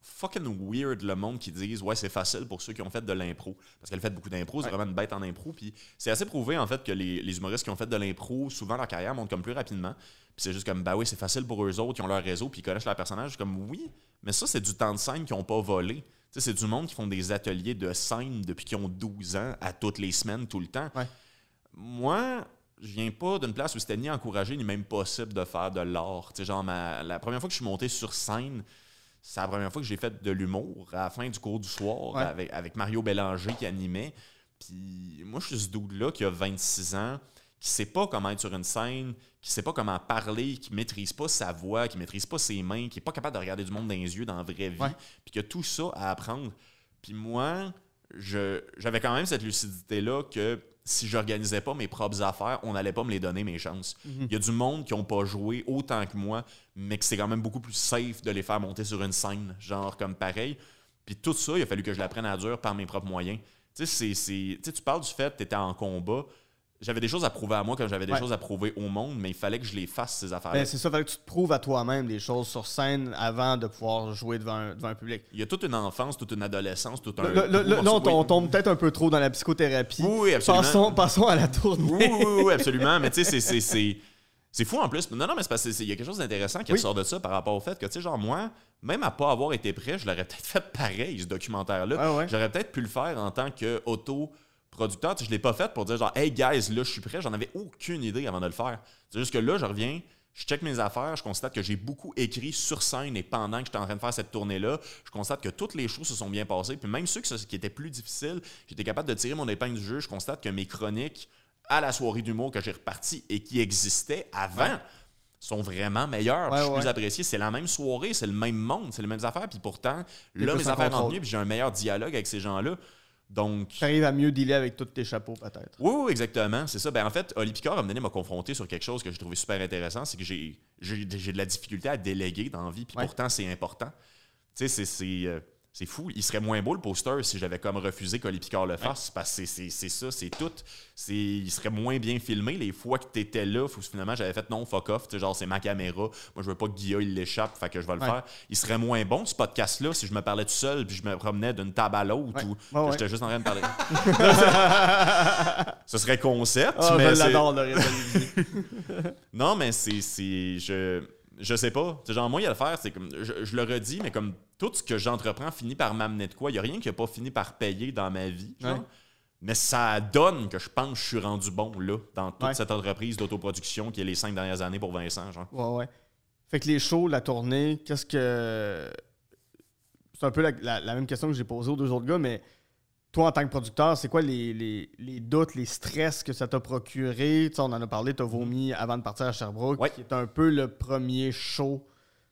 fucking weird le monde qui disent ouais c'est facile pour ceux qui ont fait de l'impro. Parce qu'elle fait beaucoup d'impro c'est Ouais. vraiment une bête en impro. Puis c'est assez prouvé en fait que les, les humoristes qui ont fait de l'impro souvent leur carrière monte comme plus rapidement. Puis c'est juste comme bah oui c'est facile pour eux autres qui ont leur réseau puis ils connaissent leur personnage. Je suis comme oui mais ça c'est du temps de scène qu'ils ont pas volé c'est du monde qui font des ateliers de scène depuis qu'ils ont 12 ans à toutes les semaines tout le temps Ouais. moi, je viens pas d'une place où c'était ni encouragé ni même possible de faire de l'art. Genre, ma- la première fois que je suis monté sur scène, c'est la première fois que j'ai fait de l'humour à la fin du cours du soir Ouais. avec, avec Mario Bélanger qui animait. Puis moi, je suis ce dude-là qui a 26 ans, qui sait pas comment être sur une scène, qui sait pas comment parler, qui maîtrise pas sa voix, qui maîtrise pas ses mains, qui est pas capable de regarder du monde dans les yeux dans la vraie vie, puis qui a tout ça à apprendre. Puis moi, je- j'avais quand même cette lucidité-là que si j'organisais pas mes propres affaires, on n'allait pas me les donner mes chances. Il y a du monde qui ont pas joué autant que moi, mais que c'est quand même beaucoup plus safe de les faire monter sur une scène, genre comme pareil. Puis tout ça, il a fallu que je l'apprenne à dur par mes propres moyens. Tu sais, tu parles du fait que tu étais en combat. J'avais des choses à prouver à moi comme j'avais des Ouais. choses à prouver au monde, mais il fallait que je les fasse, ces affaires Ben, c'est ça, fallait que tu te prouves à toi-même des choses sur scène avant de pouvoir jouer devant un, devant un public. Il y a toute une enfance, toute une adolescence, tout un. Là, on, tombe peut-être un peu trop dans la psychothérapie. Oui, oui, absolument. Passons, passons à la tournée. Oui, oui, oui, absolument. Mais tu sais, c'est- c'est- fou en plus. Non, non, mais c'est parce qu'il y a quelque chose d'intéressant qui Oui. ressort de ça par rapport au fait que, tu sais, genre, moi, même à pas avoir été prêt, je l'aurais peut-être fait pareil, ce documentaire-là. Ouais. J'aurais peut-être pu le faire en tant qu'auto-producteur. Tu sais, je l'ai pas fait pour dire, genre, hey guys, là, je suis prêt. J'en avais aucune idée avant de le faire. C'est juste que là, je reviens. Je check mes affaires, je constate que j'ai beaucoup écrit sur scène et pendant que j'étais en train de faire cette tournée-là, je constate que toutes les choses se sont bien passées. Puis même ceux qui étaient plus difficiles, j'étais capable de tirer mon épingle du jeu. Je constate que mes chroniques à la soirée d'humour que j'ai reparti et qui existaient avant Ouais. sont vraiment meilleures. Ouais, je suis ouais. plus apprécié. C'est la même soirée, c'est le même monde, c'est les mêmes affaires. Puis pourtant, là, mes affaires contrôle. mieux, puis j'ai un meilleur dialogue avec ces gens-là. Donc, Tu arrives à mieux dealer avec tous tes chapeaux, peut-être. oui, oui, exactement. C'est ça. Ben, en fait, Oli Picard, à un moment donné, m'a confronté sur quelque chose que j'ai trouvé super intéressant. C'est que j'ai, de la difficulté à déléguer dans la vie, puis Ouais. pourtant, c'est important. Tu sais, c'est, c'est, fou. Il serait moins beau le poster si j'avais comme refusé qu'Oli Picard le fasse, parce que c'est, ça, c'est tout. Il serait moins bien filmé. Les fois que tu étais là, faut que finalement, j'avais fait non, fuck off. Tu sais, genre, c'est ma caméra. Moi, je veux pas que Guilla, il l'échappe, fait que je vais le Ouais. faire. Il serait moins bon, ce podcast-là, si je me parlais tout seul, puis je me promenais d'une table à l'autre, Ouais. ou que ouais. j'étais juste en train de parler. Ce serait concept, Ah, mais je c'est- l'adore, le non, mais c'est. Je, je sais pas. Genre, moi, il y a le faire, c'est comme. Je, je le redis, mais comme tout ce que j'entreprends finit par m'amener de quoi. Il n'y a rien qui n'a pas fini par payer dans ma vie. genre. Ouais. Mais ça donne que je pense que je suis rendu bon là, dans toute Ouais. cette entreprise d'autoproduction qui est les cinq dernières années pour Vincent. Genre. Ouais, ouais. Fait que les shows, la tournée, qu'est-ce que. C'est un peu la, la- la même question que j'ai posée aux deux autres gars, mais toi, en tant que producteur, c'est quoi les, les- les doutes, les stress que ça t'a procuré? Tu sais, on en a parlé, t'as vomi avant de partir à Sherbrooke, Ouais. qui est un peu le premier show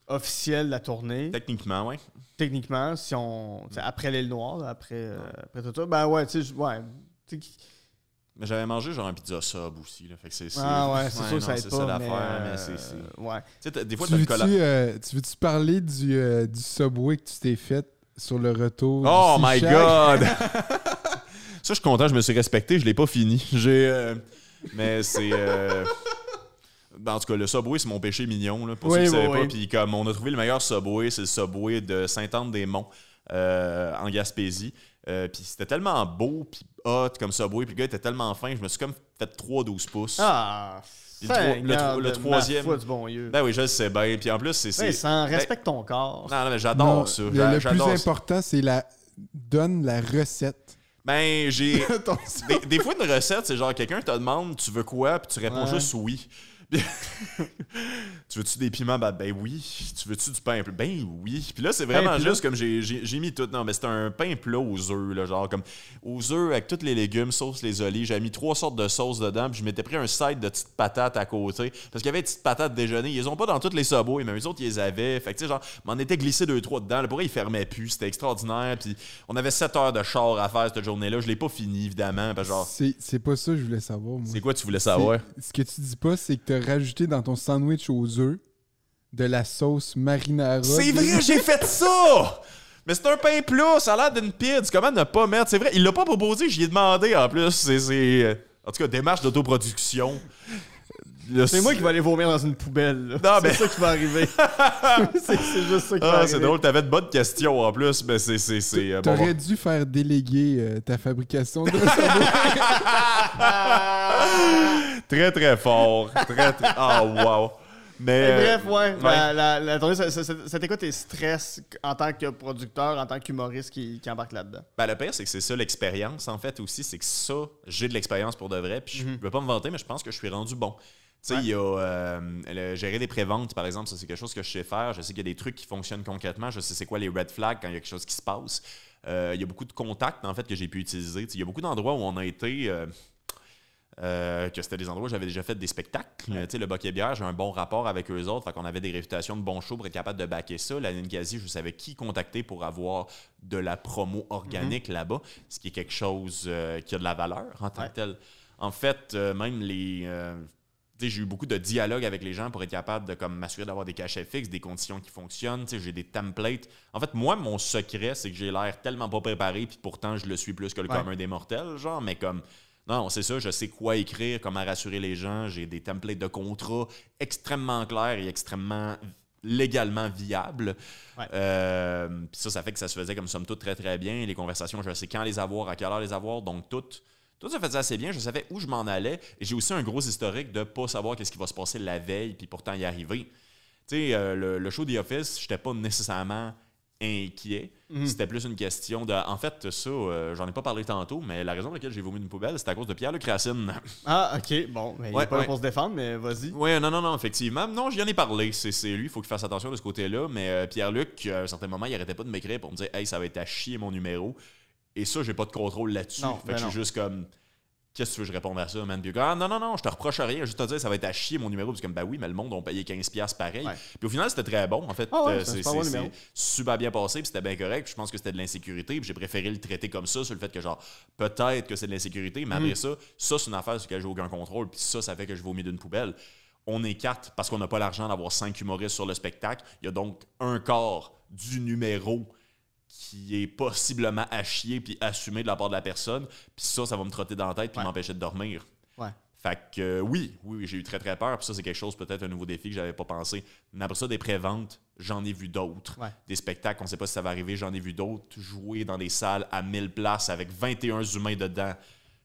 officiel de la tournée. Techniquement, oui. Techniquement, si on. tu sais, après l'île Noire, après, euh, après tout ça, ben ouais, tu sais, ouais. tu Mais j'avais mangé genre un pizza sub aussi. Là, fait que c'est, c'est- Ah ouais, c'est sûr que ça aide pas. mais, l'affaire, mais euh, c'est. c'est- Tu Ouais. sais, t'as- des fois, Tu veux-tu euh, tu veux-tu parler du, euh, du Subway que tu t'es fait sur le retour? Oh du my god! ça, je suis content, je me suis respecté, je l'ai pas fini. J'ai. euh, Mais c'est. Ben, en tout cas, le Subway, c'est mon péché mignon. Là, pour Oui, ceux qui ne oui, savaient oui. pas. Puis comme on a trouvé le meilleur Subway, c'est le Subway de Sainte-Anne-des-Monts euh, en Gaspésie. Euh, puis c'était tellement beau, puis hot comme Subway. Puis le gars était tellement fin, je me suis comme fait 3-12 pouces. Ah! Le troi- le le troisième- du bon Dieu. Ben oui, je le sais bien. Puis en plus, c'est. c'est- Vincent, respecte ton corps. Non, non, mais j'adore ça. le, plus important, c'est la donne la recette. Ben, j'ai. Des fois, une recette, c'est genre quelqu'un te demande tu veux quoi, puis tu réponds Ouais. juste oui. tu veux-tu des piments? Ben, ben oui. Tu veux-tu du pain plat? Ben oui. Puis là, c'est vraiment juste comme j'ai mis tout. Non, mais c'est un pain plat aux œufs, là, genre comme aux œufs avec tous les légumes, sauce les olives. J'avais mis trois sortes de sauces dedans, puis je m'étais pris un side de petites patates à côté. Parce qu'il y avait des petites patates déjeuner. Ils les ont pas dans toutes les subways, mais eux autres, ils les avaient. Fait que, tu sais, genre, m'en était glissé deux, trois dedans. Le pourrait, il fermait plus. C'était extraordinaire. Puis on avait 7 heures de char à faire cette journée-là. Je l'ai pas fini, évidemment. C'est pas ça que je voulais savoir, moi. c'est quoi tu voulais savoir? Ce que tu dis pas, c'est que rajouté dans ton sandwich aux œufs de la sauce marinara. C'est vrai, j'ai fait ça! Mais c'est un pain plat, ça a l'air d'une pizza. Comment ne pas mettre? C'est vrai, il l'a pas proposé, j'y ai demandé en plus. C'est. euh, En tout cas, démarche d'autoproduction. C'est moi qui vais aller vomir dans une poubelle. c'est mais- ça qui va arriver. c'est juste ça qui va Ah, arriver. c'est drôle, t'avais de bonnes questions en plus, mais c'est. c'est, c'est euh, bon, T'aurais dû faire déléguer euh, ta fabrication de. Très, très fort. Très, très. Ah, wow. Mais. Mais euh, bref, ouais. ouais. La, la, la tournée, ça- ça- ça- c'était quoi tes stress en tant que producteur, en tant qu'humoriste qui, qui embarque là-dedans? Ben, le pire, c'est que c'est ça l'expérience, en fait, aussi. C'est que ça, j'ai de l'expérience pour de vrai. Puis je Mhm. veux pas me vanter, mais je pense que je suis rendu bon. Tu sais, Ouais. il y a euh, le- gérer des préventes, par exemple, ça, c'est quelque chose que je sais faire. Je sais qu'il y a des trucs qui fonctionnent concrètement. Je sais c'est quoi les red flags quand il y a quelque chose qui se passe. Euh, il y a beaucoup de contacts, en fait, que j'ai pu utiliser. Tu sais, il y a beaucoup d'endroits où on a été. euh, euh, que c'était des endroits où j'avais déjà fait des spectacles. Tu sais, le Boc et Bière, j'ai un bon rapport avec eux autres. Fait qu'on avait des réputations de bons shows pour être capable de backer ça. La Ninkasi, je savais qui contacter pour avoir de la promo organique là-bas, ce qui est quelque chose euh, qui a de la valeur en tant Ouais. que tel. En fait, euh, même les. euh, tu sais, j'ai eu beaucoup de dialogue avec les gens pour être capable de comme m'assurer d'avoir des cachets fixes, des conditions qui fonctionnent. Tu sais, J'ai des templates. En fait, moi, mon secret, c'est que j'ai l'air tellement pas préparé, puis pourtant, je le suis plus que le Ouais. commun des mortels, genre, mais comme. Non, c'est ça, je sais quoi écrire, comment rassurer les gens. J'ai des templates de contrats extrêmement clairs et extrêmement légalement viables. Ouais. Euh, ça, ça fait que ça se faisait comme somme toute très très bien. Les conversations, je sais quand les avoir, à quelle heure les avoir, donc tout. Tout ça faisait assez bien, je savais où je m'en allais. Et j'ai aussi un gros historique de pas savoir qu'est-ce qui va se passer la veille, puis pourtant y arriver. Tu sais, euh, le, le show The Office, j'étais pas nécessairement inquiet. Mhm. C'était plus une question de. En fait, ça, euh, j'en ai pas parlé tantôt, mais la raison pour laquelle j'ai vomi une poubelle, c'est à cause de Pierre-Luc Racine. Ah, ok, bon. Mais il Ouais, est pas là pour se défendre, mais vas-y. Oui, non, non, non, effectivement. Non, j'y en ai parlé. C'est lui, il faut qu'il fasse attention de ce côté-là. Mais euh, Pierre-Luc, à un certain moment, il arrêtait pas de m'écrire pour me dire Hey, ça va être à chier mon numéro. Et ça, j'ai pas de contrôle là-dessus. Fait que je suis juste comme. Qu'est-ce que tu veux que je réponde à ça, man? Puis, ah, non, non, non, je te reproche rien. Juste te dire, ça va être à chier mon numéro. Puis, comme, bah oui, mais le monde, on payé 15$ pareil. Ouais. Puis, au final, c'était très bon. En fait, Ah ouais, Euh, c'est super bon bien passé. Puis, c'était bien correct. Puis, je pense que c'était de l'insécurité. Puis, j'ai préféré le traiter comme ça, sur le fait que, genre, peut-être que c'est de l'insécurité. Mais Mm. après ça, ça, c'est une affaire sur laquelle j'ai aucun contrôle. Puis, ça, ça fait que je vomis d'une poubelle. On est quatre parce qu'on n'a pas l'argent d'avoir cinq humoristes sur le spectacle. Il y a donc un quart du numéro qui est possiblement à chier puis assumé de la part de la personne. Puis ça, ça va me trotter dans la tête puis Ouais. m'empêcher de dormir. Ouais. Fait que euh, oui, oui, oui, j'ai eu très très peur. Puis ça, c'est quelque chose, peut-être un nouveau défi que j'avais pas pensé. Mais après ça, des préventes, j'en ai vu d'autres. Ouais. Des spectacles, on sait pas si ça va arriver, j'en ai vu d'autres jouer dans des salles à 1000 places avec 21 humains dedans.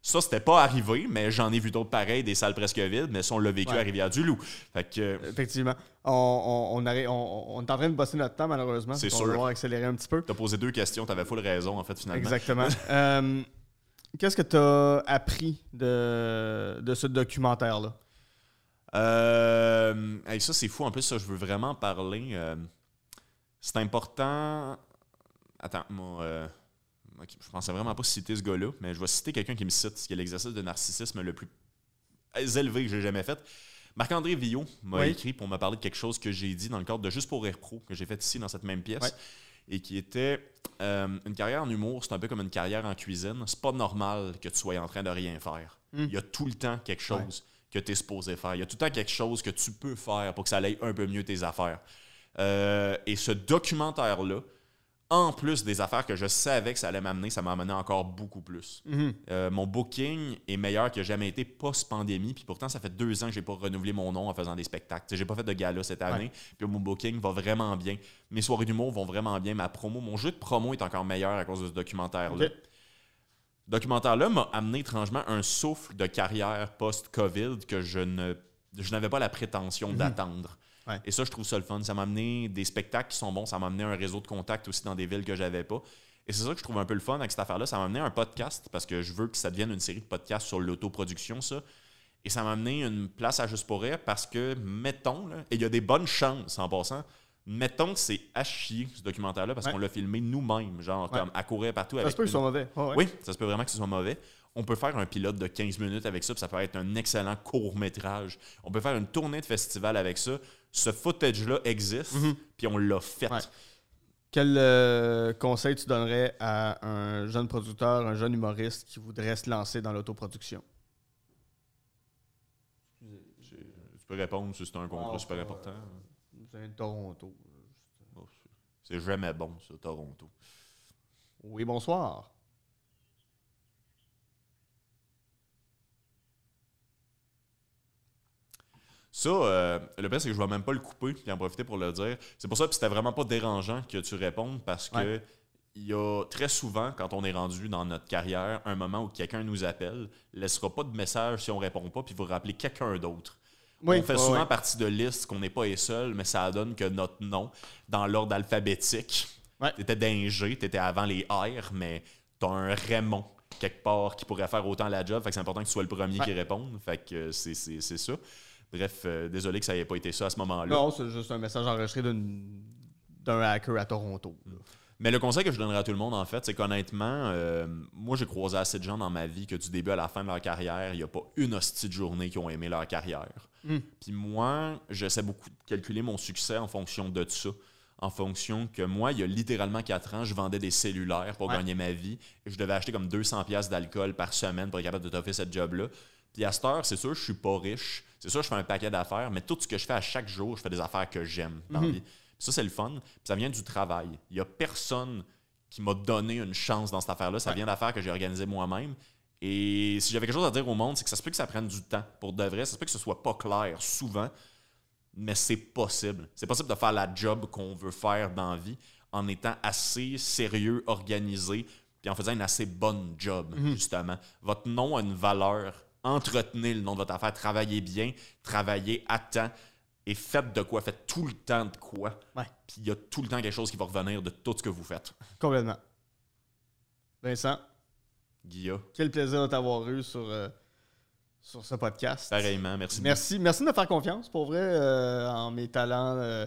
Ça, c'était pas arrivé, mais j'en ai vu d'autres pareils, des salles presque vides, mais ça, on l'a vécu Ouais. à Rivière-du-Loup. Fait que euh, Effectivement. On, on, on, arrête- on- est en train de bosser notre temps, malheureusement. C'est Donc, On sûr. va devoir accélérer un petit peu. t'as posé deux questions, t'avais full raison, en fait, finalement. Exactement. Euh, Qu'est-ce que tu as appris de, de ce documentaire-là? Euh, hey, ça, c'est fou. En plus, ça, je veux vraiment parler. euh, c'est important. Attends, moi, euh, ok, je pensais vraiment pas citer ce gars-là, mais je vais citer quelqu'un qui me cite, ce qui est l'exercice de narcissisme le plus élevé que j'ai jamais fait. Marc-André Villot m'a Oui. écrit pour me parler de quelque chose que j'ai dit dans le cadre de Juste pour Air Pro, que j'ai fait ici dans cette même pièce, et qui était euh, une carrière en humour, c'est un peu comme une carrière en cuisine. C'est pas normal que tu sois en train de rien faire. Mm. Il y a tout le temps quelque chose que tu es supposé faire. Il y a tout le temps quelque chose que tu peux faire pour que ça aille un peu mieux tes affaires. Euh, et ce documentaire-là, en plus des affaires que je savais que ça allait m'amener, ça m'a amené encore beaucoup plus. Mhm. Euh, mon booking est meilleur que jamais été post-pandémie, puis pourtant, ça fait deux ans que j'ai pas renouvelé mon nom en faisant des spectacles. J'ai pas fait de gala cette année, puis mon booking va vraiment bien. Mes soirées d'humour vont vraiment bien. Ma promo, mon jeu de promo est encore meilleur à cause de ce documentaire-là. Ok. Ce documentaire-là m'a amené étrangement un souffle de carrière post-COVID que je ne je n'avais pas la prétention d'attendre. Ouais. Et ça, je trouve ça le fun. Ça m'a amené des spectacles qui sont bons. Ça m'a amené un réseau de contacts aussi dans des villes que j'avais pas. Et c'est ça que je trouve un peu le fun avec cette affaire-là. Ça m'a amené un podcast parce que je veux que ça devienne une série de podcasts sur l'autoproduction, ça. Et ça m'a amené une place à Juste pour rire parce que, mettons, là, et il y a des bonnes chances en passant, mettons que c'est à chier ce documentaire-là parce Ouais. qu'on l'a filmé nous-mêmes, genre Ouais. comme à courir partout Ça avec se peut une- soient mauvais. Ouais. oui, ça se peut vraiment que ce soit mauvais. On peut faire un pilote de 15 minutes avec ça, puis ça peut être un excellent court-métrage. On peut faire une tournée de festival avec ça. Ce footage-là existe, Mhm. puis on l'a fait. Ouais. Quel euh, conseil tu donnerais à un jeune producteur, un jeune humoriste qui voudrait se lancer dans l'autoproduction? Tu peux répondre si c'est un contrat super important. Vous avez de Toronto. Oh, c'est- c'est jamais bon, ça, Toronto. Oui, bonsoir. Ça, euh, le pire, c'est que je vais même pas le couper puis en profiter pour le dire. C'est pour ça que c'était vraiment pas dérangeant que tu répondes parce que Ouais. il y a très souvent, quand on est rendu dans notre carrière, un moment où quelqu'un nous appelle, laissera pas de message si on répond pas, puis vous rappelez quelqu'un d'autre. Oui, on fait ouais, souvent ouais. partie de listes qu'on n'est pas les seuls, mais ça donne que notre nom, dans l'ordre alphabétique, t'étais d'Ingé, t'étais avant les R, mais t'as un Raymond quelque part qui pourrait faire autant la job. Fait que c'est important que tu sois le premier qui réponde. Fait que c'est ça. Bref, euh, désolé que ça n'ait pas été ça à ce moment-là. Non, c'est juste un message enregistré d'un hacker à Toronto. là. Mais le conseil que je donnerais à tout le monde, en fait, c'est qu'honnêtement, euh, moi, j'ai croisé assez de gens dans ma vie que du début à la fin de leur carrière, il n'y a pas une hostie de journée qui ont aimé leur carrière. Mm. Puis moi, j'essaie beaucoup de calculer mon succès en fonction de ça. En fonction que moi, il y a littéralement 4 ans, je vendais des cellulaires pour Ouais. gagner ma vie. Et je devais acheter comme 200$ piastres d'alcool par semaine pour être capable de toffer cette job-là. Puis à cette heure, c'est sûr, je suis pas riche. C'est sûr, je fais un paquet d'affaires, mais tout ce que je fais à chaque jour, je fais des affaires que j'aime dans la Mhm. vie. Puis ça, c'est le fun. Puis ça vient du travail. Il y a personne qui m'a donné une chance dans cette affaire-là. Ça Ouais. vient d'affaires que j'ai organisées moi-même. Et si j'avais quelque chose à dire au monde, c'est que ça se peut que ça prenne du temps pour de vrai. Ça se peut que ce soit pas clair souvent, mais c'est possible. C'est possible de faire la job qu'on veut faire dans la vie en étant assez sérieux, organisé, puis en faisant une assez bonne job, Mhm. justement. Votre nom a une valeur. Entretenez le nom de votre affaire. Travaillez bien, travaillez à temps et faites de quoi. Faites tout le temps de quoi. Ouais. Puis il y a tout le temps quelque chose qui va revenir de tout ce que vous faites. Complètement. Vincent, Guilla, quel plaisir de t'avoir eu sur, euh, sur ce podcast. pareillement, merci. Merci, merci de me faire confiance, pour vrai, euh, en mes talents euh,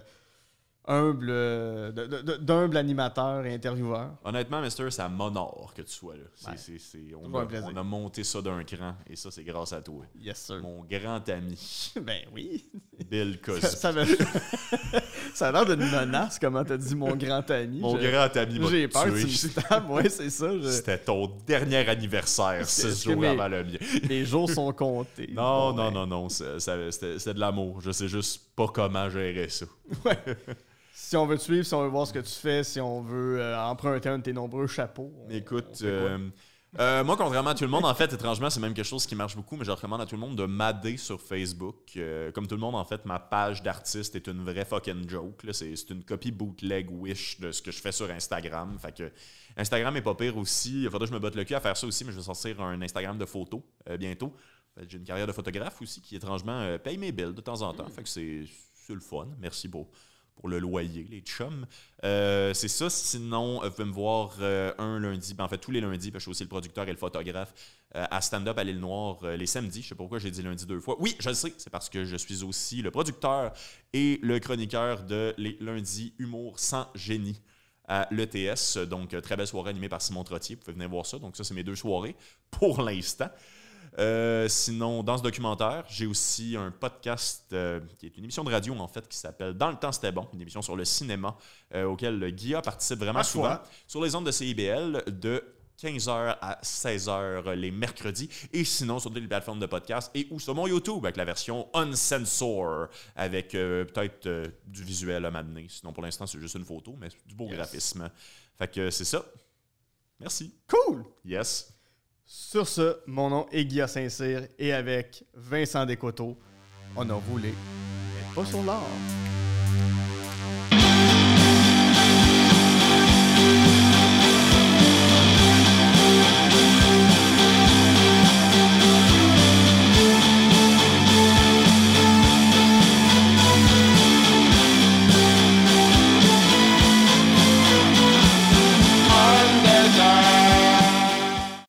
humbles, euh, d'humble animateur et intervieweur. Honnêtement, Mister, ça m'honore que tu sois là. C'est- Ouais. c'est- c'est- on, a, plaisir. on a monté ça d'un cran et ça, c'est grâce à toi. Yes, sir. Mon grand ami, Ben oui. Bill Cosby. Ça, ça, me- ça a l'air d'une menace, comment t'as dit mon grand ami. Mon grand ami m'a J'ai peur que tu me stabs. Ouais, c'est ça. je- C'était ton dernier anniversaire, six jours mes- avant le mien. Les jours sont comptés. Non, Bon, non, ben, non, non, c'était c'était de l'amour. Je sais juste pas comment gérer ça. Si on veut te suivre, si on veut voir ce que tu fais, si on veut euh, emprunter un de tes nombreux chapeaux. on- Écoute, euh, euh, moi, contrairement à tout le monde, en fait, étrangement, c'est même quelque chose qui marche beaucoup, mais je recommande à tout le monde de m'adder sur Facebook. Comme tout le monde, en fait, ma page d'artiste est une vraie fucking joke. C'est une copie bootleg wish de ce que je fais sur Instagram. Fait que Instagram est pas pire aussi. Il faudrait que je me botte le cul à faire ça aussi, mais je vais sortir un Instagram de photos bientôt. J'ai une carrière de photographe aussi qui, étrangement, paye mes bills de temps en temps. Fait que c'est le fun. Merci pour, pour le loyer, les chums. Euh, c'est ça. Sinon, euh, vous pouvez me voir euh, un lundi, ben, en fait tous les lundis, parce que je suis aussi le producteur et le photographe à Stand Up à l'île Noire les samedis. Je sais pas pourquoi j'ai dit lundi deux fois. Oui, je le sais, c'est parce que je suis aussi le producteur et le chroniqueur de les lundis Humour sans génie à l'ETS. Donc, très belle soirée animée par Simon Trottier. Vous pouvez venir voir ça. Donc, ça, c'est mes deux soirées pour l'instant. Euh, sinon, dans ce documentaire, j'ai aussi un podcast euh, qui est une émission de radio en fait qui s'appelle Dans le temps c'était bon, une émission sur le cinéma euh, auquel Guilla participe vraiment souvent sur les ondes de CIBL de 15h à 16h les mercredis et sinon sur toutes les plateformes de podcast et ou sur mon YouTube avec la version Uncensor avec euh, peut-être euh, du visuel à m'amener. Sinon pour l'instant c'est juste une photo mais du beau Yes. graphisme. Fait que c'est ça. Merci. Cool! Yes. Sur ce, mon nom est Guillaume Saint-Cyr et avec Vincent Descoteaux, on a roulé, mais pas sur l'or.